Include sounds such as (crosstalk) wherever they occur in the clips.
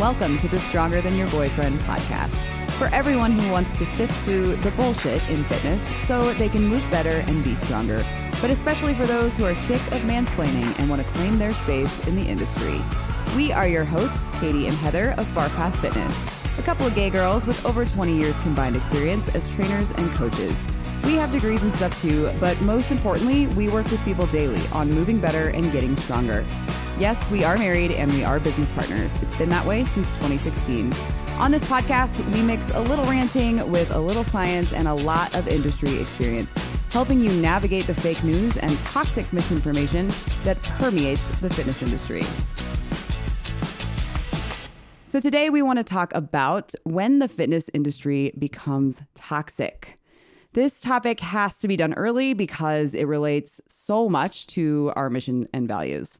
Welcome to the Stronger Than Your Boyfriend podcast for everyone who wants to sift through the bullshit in fitness so they can move better and be stronger, but especially for those who are sick of mansplaining and want to claim their space in the industry. We are your hosts, Katie and Heather of Barpath Fitness, a couple of gay girls with over 20 years combined experience as trainers and coaches. We have degrees and stuff too, but most importantly, we work with people daily on moving better and getting stronger. Yes, we are married and we are business partners. It's been that way since 2016. On this podcast, we mix a little ranting with a little science and a lot of industry experience, helping you navigate the fake news and toxic misinformation that permeates the fitness industry. So, today we want to talk about when the fitness industry becomes toxic. This topic has to be done early because it relates so much to our mission and values.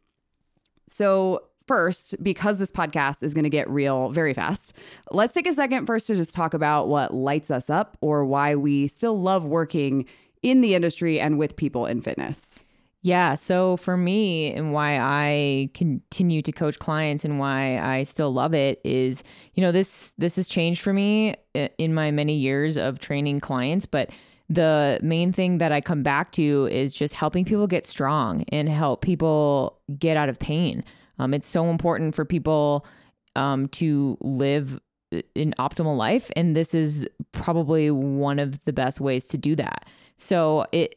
So, first, because this podcast is going to get real very fast, let's take a second first to just talk about what lights us up or why we still love working in the industry and with people in fitness. Yeah. So for me, and why I continue to coach clients and why I still love it is, you know, this this has changed for me uh, in my many years of training clients, but the main thing that I come back to is just helping people get strong and help people get out of pain. Um, it's so important for people um, to live an optimal life, and this is probably one of the best ways to do that. So it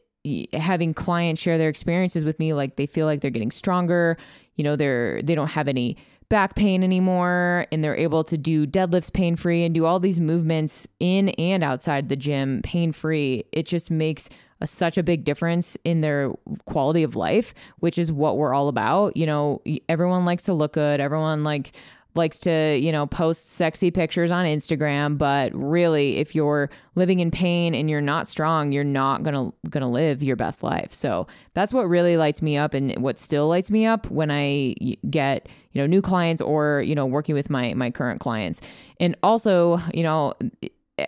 having clients share their experiences with me like they feel like they're getting stronger you know they're they don't have any back pain anymore and they're able to do deadlifts pain free and do all these movements in and outside the gym pain free. It just makes a, such a big difference in their quality of life, which is what we're all about. You know, everyone likes to look good. Everyone like likes to, you know, post sexy pictures on Instagram, but really if you're living in pain and you're not strong, you're not going to going to live your best life. So, that's what really lights me up and what still lights me up when I get, you know, new clients or, you know, working with my my current clients. And also, you know,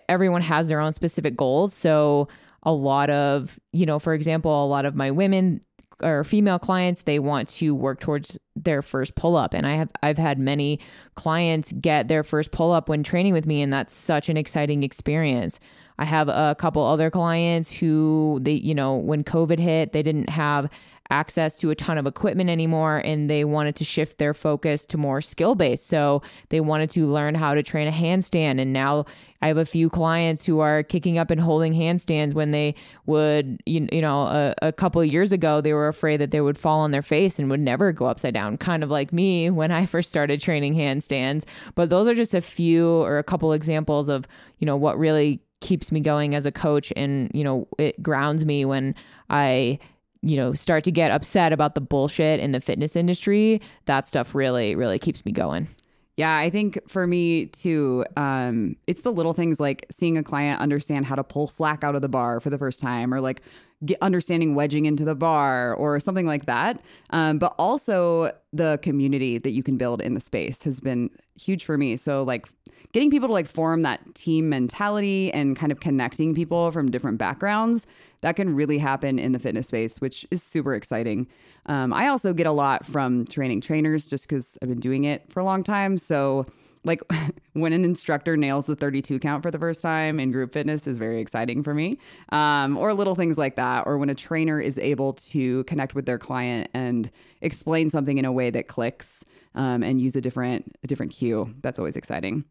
everyone has their own specific goals. So, a lot of, you know, for example, a lot of my women, or female clients they want to work towards their first pull up and i have i've had many clients get their first pull up when training with me and that's such an exciting experience. I have a couple other clients who they you know when covid hit they didn't have access to a ton of equipment anymore and they wanted to shift their focus to more skill based. So they wanted to learn how to train a handstand. And now I have a few clients who are kicking up and holding handstands when they would, you, you know, a, a couple of years ago, they were afraid that they would fall on their face and would never go upside down, kind of like me when I (laughs) first started training handstands. But those are just a few or a couple examples of, you know, what really keeps me going as a coach and, you know, it grounds me when I you know, start to get upset about the bullshit in the fitness industry, that stuff really, really keeps me going. Yeah, I think for me too, um, it's the little things like seeing a client understand how to pull slack out of the bar for the first time, or like get understanding wedging into the bar, or something like that. Um, but also the community that you can build in the space has been huge for me. So like getting people to like form that team mentality and kind of connecting people from different backgrounds that can really happen in the fitness space, which is super exciting. Um, I also get a lot from training trainers just because I've been doing it for a long time. So, like (laughs) when an instructor nails the 32 count for the first time in group fitness is very exciting for me. Um, or little things like that. Or when a trainer is able to connect with their client and explain something in a way that clicks um, and use a different a different cue. That's always exciting.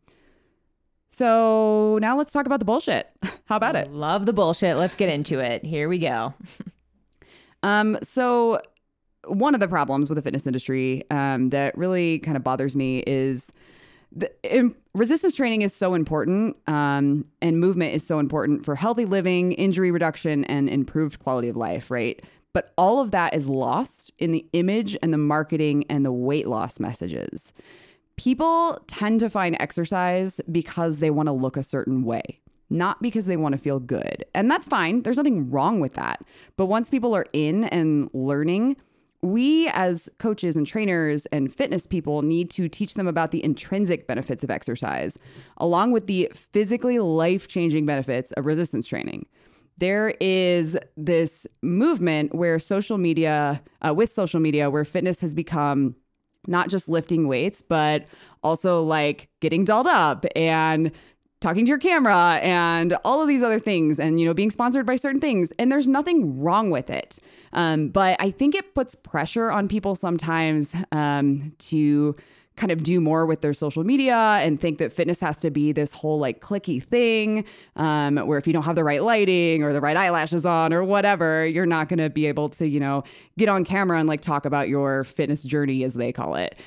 So now let's talk about the bullshit. (laughs) How about it? Love the bullshit. Let's get into it. Here we go. um, so one of the problems with the fitness industry um, that really kind of bothers me is the, in, resistance training is so important um, and movement is so important for healthy living, injury reduction, and improved quality of life, right? But all of that is lost in the image and the marketing and the weight loss messages people tend to find exercise because they want to look a certain way, not because they want to feel good. And that's fine. There's nothing wrong with that. But once people are in and learning, we as coaches and trainers and fitness people need to teach them about the intrinsic benefits of exercise, along with the physically life changing benefits of resistance training. There is this movement where social media, uh, with social media, where fitness has become not just lifting weights, but also like getting dolled up and talking to your camera and all of these other things and you know being sponsored by certain things. And there's nothing wrong with it. Um, but i think it puts pressure on people sometimes um, to kind of do more with their social media and think that fitness has to be this whole like cliquey thing um, where if you don't have the right lighting or the right eyelashes on or whatever you're not going to be able to you know get on camera and like talk about your fitness journey as they call it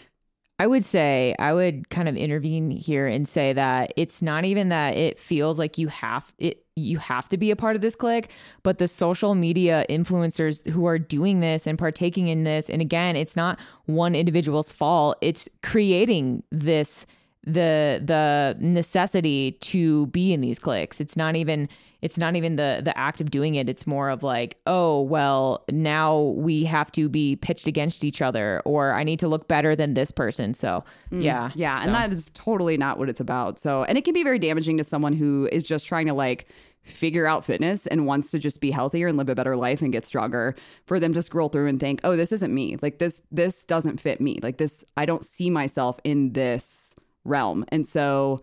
I would say I would kind of intervene here and say that it's not even that it feels like you have it you have to be a part of this clique, but the social media influencers who are doing this and partaking in this and again, it's not one individual's fault. It's creating this the the necessity to be in these cliques. It's not even it's not even the the act of doing it. It's more of like oh well now we have to be pitched against each other or i need to look better than this person. So mm, yeah yeah so. and that is totally not what it's about. So and it can be very damaging to someone who is just trying to like figure out fitness and wants to just be healthier and live a better life and get stronger for them to scroll through and think oh this isn't me. Like this this doesn't fit me. Like this i don't see myself in this realm and so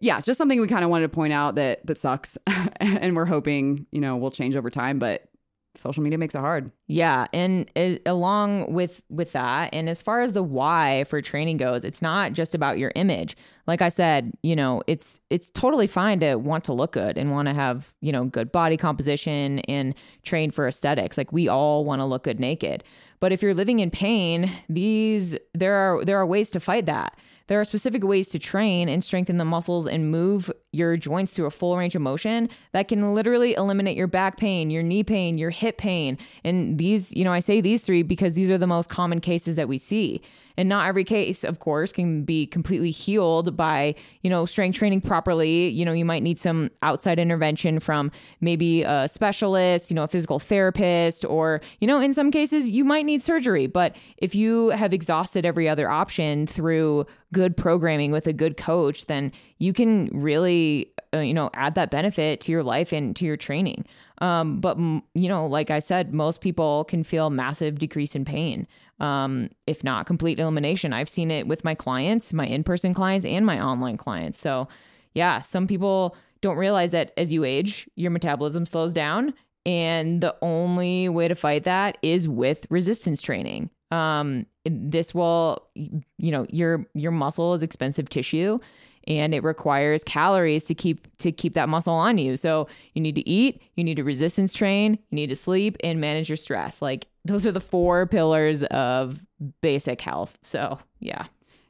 yeah, just something we kind of wanted to point out that that sucks, (laughs) and we're hoping you know we'll change over time. But social media makes it hard. Yeah, and along with with that, and as far as the why for training goes, it's not just about your image. Like I said, you know, it's it's totally fine to want to look good and want to have you know good body composition and train for aesthetics. Like we all want to look good naked. But if you're living in pain, these there are there are ways to fight that. There are specific ways to train and strengthen the muscles and move your joints through a full range of motion that can literally eliminate your back pain, your knee pain, your hip pain. And these, you know, I say these three because these are the most common cases that we see. And not every case, of course, can be completely healed by, you know, strength training properly. You know, you might need some outside intervention from maybe a specialist, you know, a physical therapist, or, you know, in some cases, you might need surgery. But if you have exhausted every other option through good programming with a good coach, then you can really, uh, you know, add that benefit to your life and to your training. Um, but you know, like I said, most people can feel massive decrease in pain, um, if not complete elimination. I've seen it with my clients, my in-person clients, and my online clients. So, yeah, some people don't realize that as you age, your metabolism slows down, and the only way to fight that is with resistance training. Um, this will, you know, your your muscle is expensive tissue and it requires calories to keep to keep that muscle on you. So you need to eat, you need to resistance train, you need to sleep and manage your stress. Like those are the four pillars of basic health. So, yeah.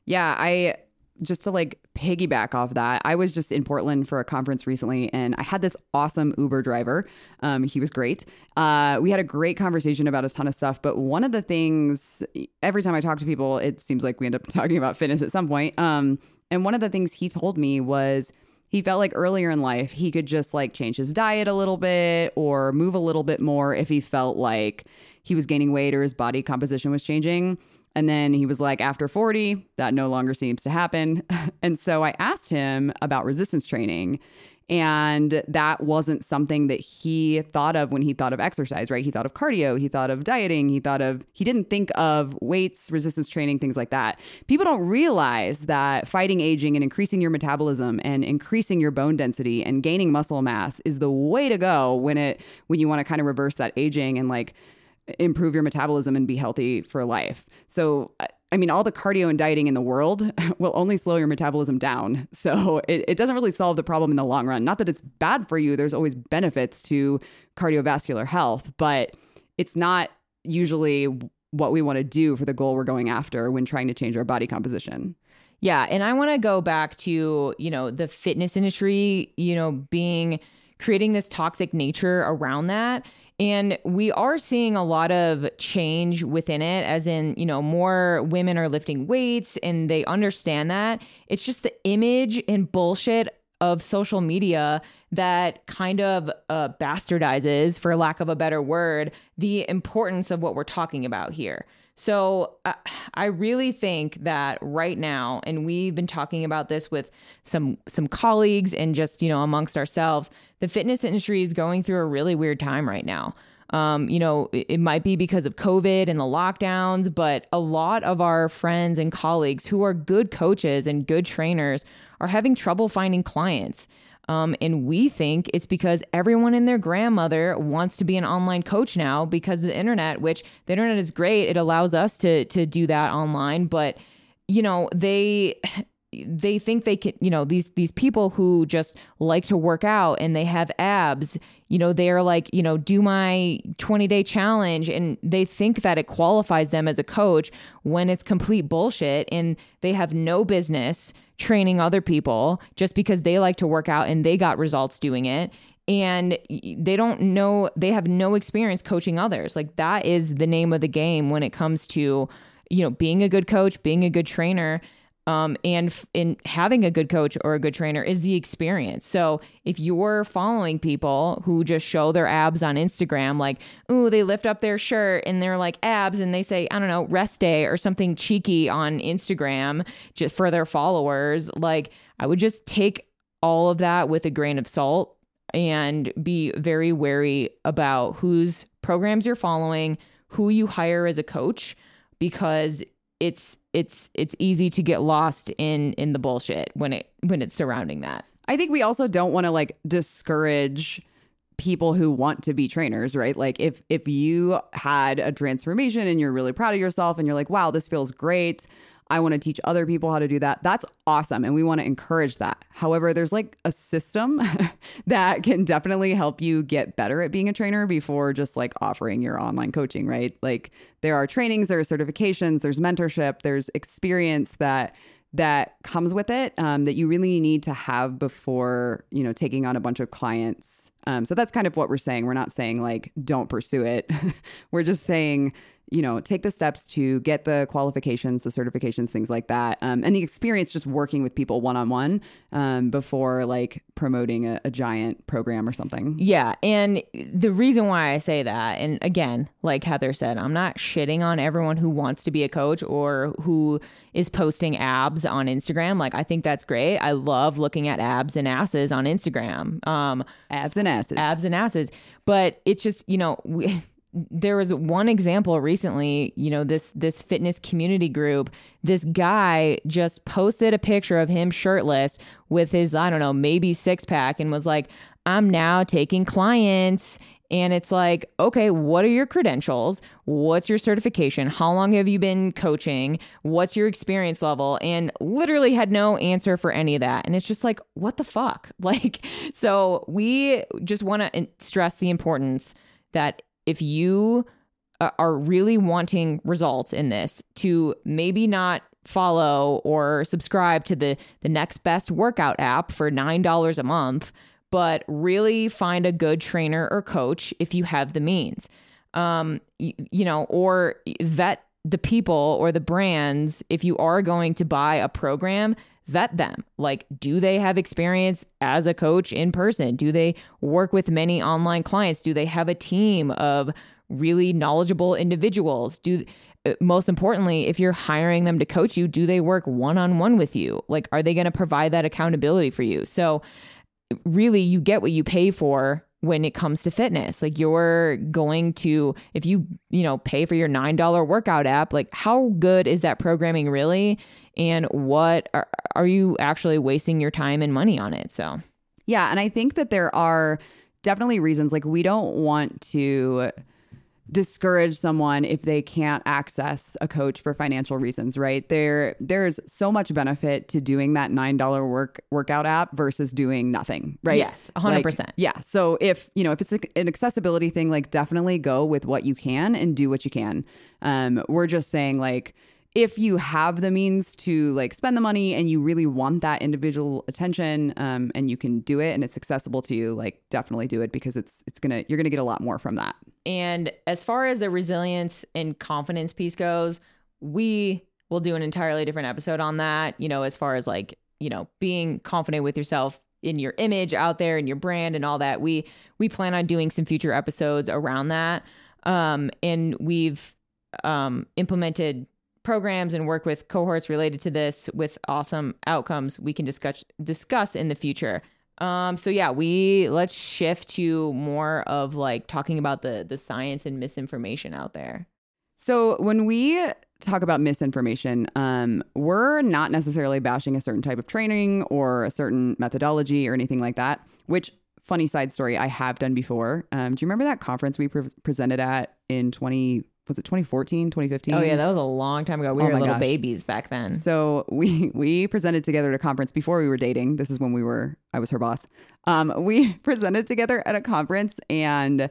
Yeah, I just to like piggyback off that, I was just in Portland for a conference recently and I had this awesome Uber driver. Um, he was great. Uh, we had a great conversation about a ton of stuff. But one of the things, every time I talk to people, it seems like we end up (laughs) talking about fitness at some point. Um, and one of the things he told me was he felt like earlier in life he could just like change his diet a little bit or move a little bit more if he felt like he was gaining weight or his body composition was changing. And then he was like, after 40, that no longer seems to happen. (laughs) and so I asked him about resistance training. And that wasn't something that he thought of when he thought of exercise, right? He thought of cardio, he thought of dieting, he thought of, he didn't think of weights, resistance training, things like that. People don't realize that fighting aging and increasing your metabolism and increasing your bone density and gaining muscle mass is the way to go when it, when you want to kind of reverse that aging and like, improve your metabolism and be healthy for life. So, I mean, all the cardio and dieting in the world (laughs) will only slow your metabolism down. (laughs) So, it, it doesn't really solve the problem in the long run. Not that it's bad for you, there's always benefits to cardiovascular health, but it's not usually what we want to do for the goal we're going after when trying to change our body composition. Yeah. And I want to go back to, you know, the fitness industry, you know, being creating this toxic nature around that and we are seeing a lot of change within it, as in, you know, more women are lifting weights and they understand that. It's just the image and bullshit of social media that kind of uh, bastardizes, for lack of a better word, the importance of what we're talking about here. So uh, I really think that right now, and we've been talking about this with some some colleagues and just you know amongst ourselves, the fitness industry is going through a really weird time right now. Um, you know, it, it might be because of COVID and the lockdowns, but a lot of our friends and colleagues who are good coaches and good trainers are having trouble finding clients. Um, and we think it's because everyone and their grandmother wants to be an online coach now because of the internet, which the internet is great. It allows us to to do that online, but you know, they they think they can you know these these people who just like to work out and they have abs you know they are like you know do my 20 day challenge and they think that it qualifies them as a coach when it's complete bullshit and they have no business training other people just because they like to work out and they got results doing it. And they don't know they have no experience coaching others. Like that is the name of the game when it comes to you know being a good coach being a good trainer um, and in having a good coach or a good trainer is the experience. So if you're following people who just show their abs on Instagram, like, ooh, they lift up their shirt and they're like abs, and they say, I don't know, rest day or something cheeky on Instagram just for their followers, like, I would just take all of that with a grain of salt and be very wary about whose programs you're following, who you hire as a coach, because it's it's it's easy to get lost in in the bullshit when it when it's surrounding that. I think we also don't want to like discourage people who want to be trainers, right? Like if if you had a transformation and you're really proud of yourself and you're like, "Wow, this feels great. I want to teach other people how to do that. That's awesome. And we want to encourage that. However, there's like a system (laughs) that can definitely help you get better at being a trainer before just like offering your online coaching, right? Like there are trainings, there are certifications, there's mentorship, there's experience that that comes with it um, that you really need to have before you know taking on a bunch of clients um, so that's kind of what we're saying we're not saying like don't pursue it (laughs) we're just saying you know, take the steps to get the qualifications, the certifications, things like that, um, and the experience just working with people one on one before like promoting a, a, giant program or something. Yeah, and the reason why I say that, and again, like Heather said, I'm not shitting on everyone who wants to be a coach or who is posting abs on Instagram. Like I think that's great. I love looking at abs and asses on Instagram. Um, abs and asses, abs and asses. But it's just you know we there was one example recently you know this this fitness community group this guy just posted a picture of him shirtless with his i don't know maybe six pack and was like i'm now taking clients. And it's like okay what are your credentials? What's your certification? How long have you been coaching? What's your experience level? And literally had no answer for any of that. And it's just like what the fuck? (laughs) Like so we just want to stress the importance that if you uh, are really wanting results in this to maybe not follow or subscribe to the the next best workout app for $9 a month but really find a good trainer or coach if you have the means. Um you, you know or vet the people or the brands if you are going to buy a program vet them. Like, do they have experience as a coach in person? Do they work with many online clients? Do they have a team of really knowledgeable individuals? Do uh, most importantly, if you're hiring them to coach you, do they work one on one with you? Like, are they going to provide that accountability for you? So, really, you get what you pay for when it comes to fitness. Like you're going to if you, you know, pay for your $9 workout app, like how good is that programming really? And what are, are you actually wasting your time and money on it? So, yeah, and I think that there are definitely reasons like we don't want to discourage someone if they can't access a coach for financial reasons, right? There there's so much benefit to doing that $9 work workout app versus doing nothing, right? Yes, 100%. Like, yeah. So if, you know, if it's an accessibility thing, like definitely go with what you can and do what you can. Um we're just saying like if you have the means to like spend the money and you really want that individual attention um, and you can do it and it's accessible to you like definitely do it because it's it's gonna you're gonna get a lot more from that. And as far as the resilience and confidence piece goes we will do an entirely different episode on that you know as far as like you know being confident with yourself in your image out there and your brand and all that. We we plan on doing some future episodes around that. Um and we've um implemented programs and work with cohorts related to this with awesome outcomes we can discuss discuss in the future. Um, so yeah, we let's shift to more of like talking about the the science and misinformation out there. So when we talk about misinformation, um, we're not necessarily bashing a certain type of training or a certain methodology or anything like that. Which funny side story, I have done before. Um, do you remember that conference we pre- presented at in twenty? Was it 2014, 2015? Oh yeah, that was a long time ago. We Oh were little gosh. babies back then. So we (laughs) we presented together at a conference before we were dating. This is when we were I was her boss. Um, we (laughs) presented together at a conference and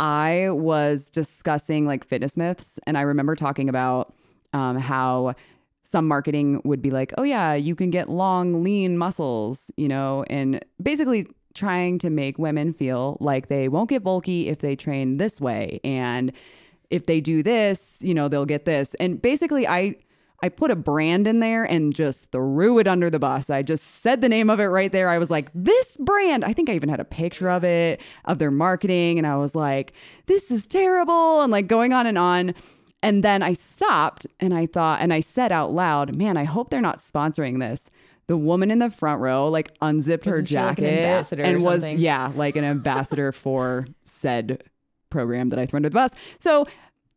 I was discussing like fitness myths and I remember talking about um, how some marketing would be like, "Oh yeah, you can get long lean muscles," you know, and basically trying to make women feel like they won't get bulky if they train this way and if they do this, you know, they'll get this. And basically I I put a brand in there and just threw it under the bus. I just said the name of it right there. I was like, this brand. I think I even had a picture of it, of their marketing. And I was like, this is terrible. And like going on and on. And then I stopped and I thought, and I said out loud, man, I hope they're not sponsoring this. The woman in the front row like unzipped her Wasn't like, jacket an ambassador and was, yeah, like an ambassador for said program that I threw under the bus. So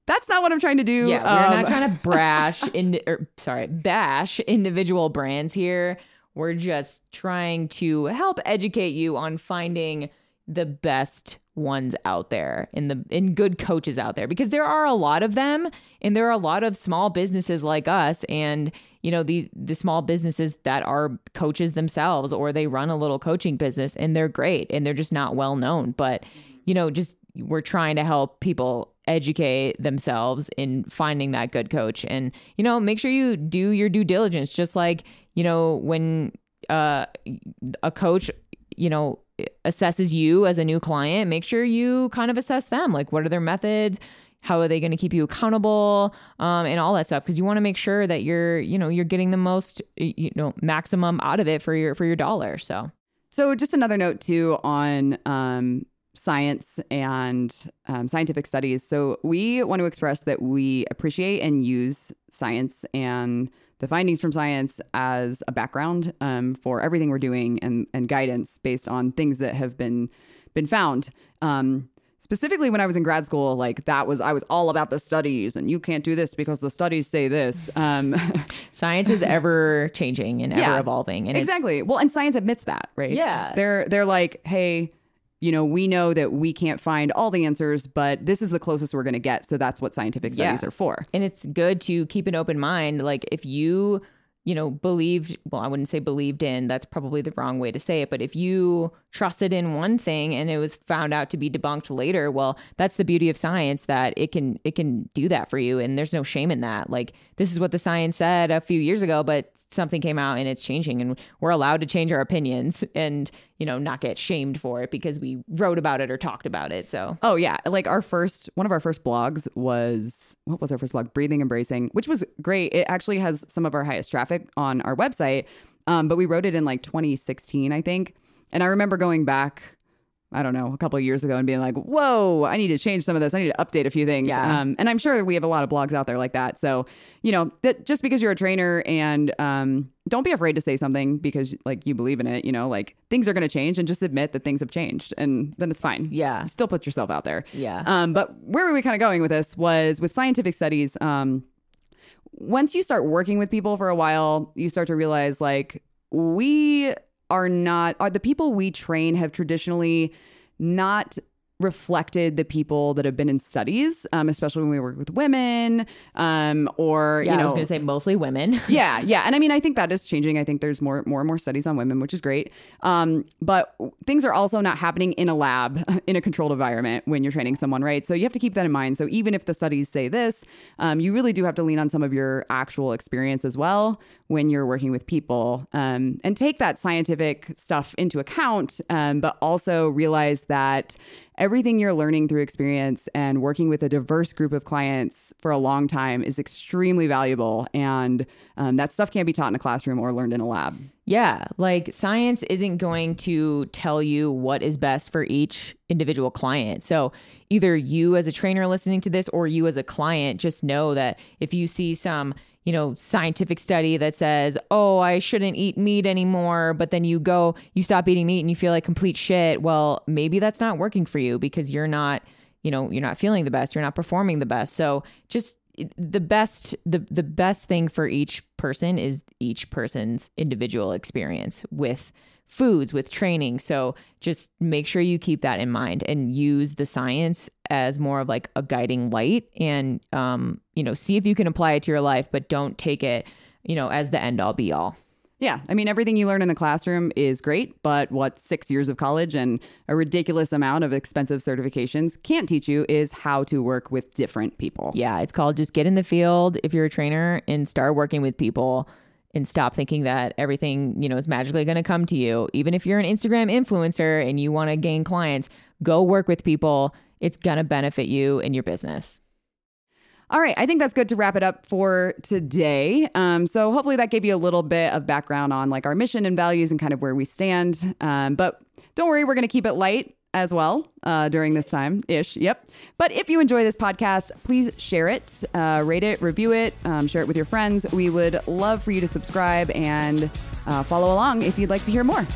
that's not what I'm trying to do. Yeah, we're Um, not trying to brash (laughs) in or sorry, bash individual brands here. We're just trying to help educate you on finding the best ones out there in the in good coaches out there because there are a lot of them and there are a lot of small businesses like us and you know the the small businesses that are coaches themselves or they run a little coaching business and they're great and they're just not well known but you know just we're trying to help people educate themselves in finding that good coach. And you know make sure you do your due diligence just like you know when uh a coach you know assesses you as a new client make sure you kind of assess them like what are their methods? How are they going to keep you accountable? Um, and all that stuff because you want to make sure that you're you know you're getting the most you know maximum out of it for your for your dollar so. So, just another note too on um, science and um, scientific studies. So, we want to express that we appreciate and use science and the findings from science as a background um, for everything we're doing and, and guidance based on things that have been been found. Um, specifically, when I was in grad school, like that was I was all about the studies, and you can't do this because the studies say this. Um, (laughs) science is ever changing and ever Yeah, evolving and exactly. Well, and science admits that, right? Yeah. They're they're like, hey, you know, we know that we can't find all the answers, but this is the closest we're going to get. So that's what scientific studies Yeah. are for. and it's good to keep an open mind like if you you know believed well i wouldn't say believed in that's probably the wrong way to say it but if you trusted in one thing and it was found out to be debunked later well that's the beauty of science that it can it can do that for you and there's no shame in that like this is what the science said a few years ago but something came out and it's changing and we're allowed to change our opinions and you know not get shamed for it because we wrote about it or talked about it so Oh yeah, like our first one of our first blogs was what was our first blog? Breathing and bracing, which was great. It actually has some of our highest traffic on our website. Um, but we wrote it in like 2016, I think. And I remember going back, I don't know, a couple of years ago and being like, "Whoa, I need to change some of this. I need to update a few things." Yeah. Um, and I'm sure that we have a lot of blogs out there like that. So you know, that just because you're a trainer and um, don't be afraid to say something because like you believe in it. You know, like things are going to change, and just admit that things have changed, and then it's fine. Yeah. You still put yourself out there. Yeah. Um, but where were we kind of going with this was with scientific studies. Um, once you start working with people for a while, you start to realize like we are not are the people we train have traditionally not reflected the people that have been in studies, um, especially when we work with women, um, or yeah you know, i was gonna say mostly women (laughs) yeah, yeah, and I mean, I think that is changing. I think there's more, more and more studies on women, which is great. Um, but things are also not happening in a lab (laughs) in a controlled environment when you're training someone, right? So you have to keep that in mind. So even if the studies say this, um, you really do have to lean on some of your actual experience as well when you're working with people, um, and take that scientific stuff into account, um, but also realize that everything you're learning through experience and working with a diverse group of clients for a long time is extremely valuable. And um, that stuff can't be taught in a classroom or learned in a lab. Yeah, like science isn't going to tell you what is best for each individual client. So, either you as a trainer listening to this or you as a client just know that if you see some, you know, scientific study that says, oh, I shouldn't eat meat anymore. But then you go, you stop eating meat and you feel like complete shit. Well, maybe that's not working for you because you're not, you know, you're not feeling the best. You're not performing the best. So just the best the the best thing for each person is each person's individual experience with foods with training so just make sure you keep that in mind and use the science as more of like a guiding light and um you know see if you can apply it to your life but don't take it you know as the end all be all yeah. I mean, everything you learn in the classroom is great, but what six years of college and a ridiculous amount of expensive certifications can't teach you is how to work with different people. Yeah. It's called just get in the field if you're a trainer and start working with people and stop thinking that everything, you know, is magically going to come to you. Even if you're an Instagram influencer and you want to gain clients, go work with people. It's going to benefit you and your business. All right, I think that's good to wrap it up for today. Um, so hopefully that gave you a little bit of background on like our mission and values and kind of where we stand. Um, but don't worry, we're going to keep it light as well uh, during this time ish. Yep. But if you enjoy this podcast, please share it, uh, rate it, review it, um, share it with your friends. We would love for you to subscribe and uh, follow along if you'd like to hear more.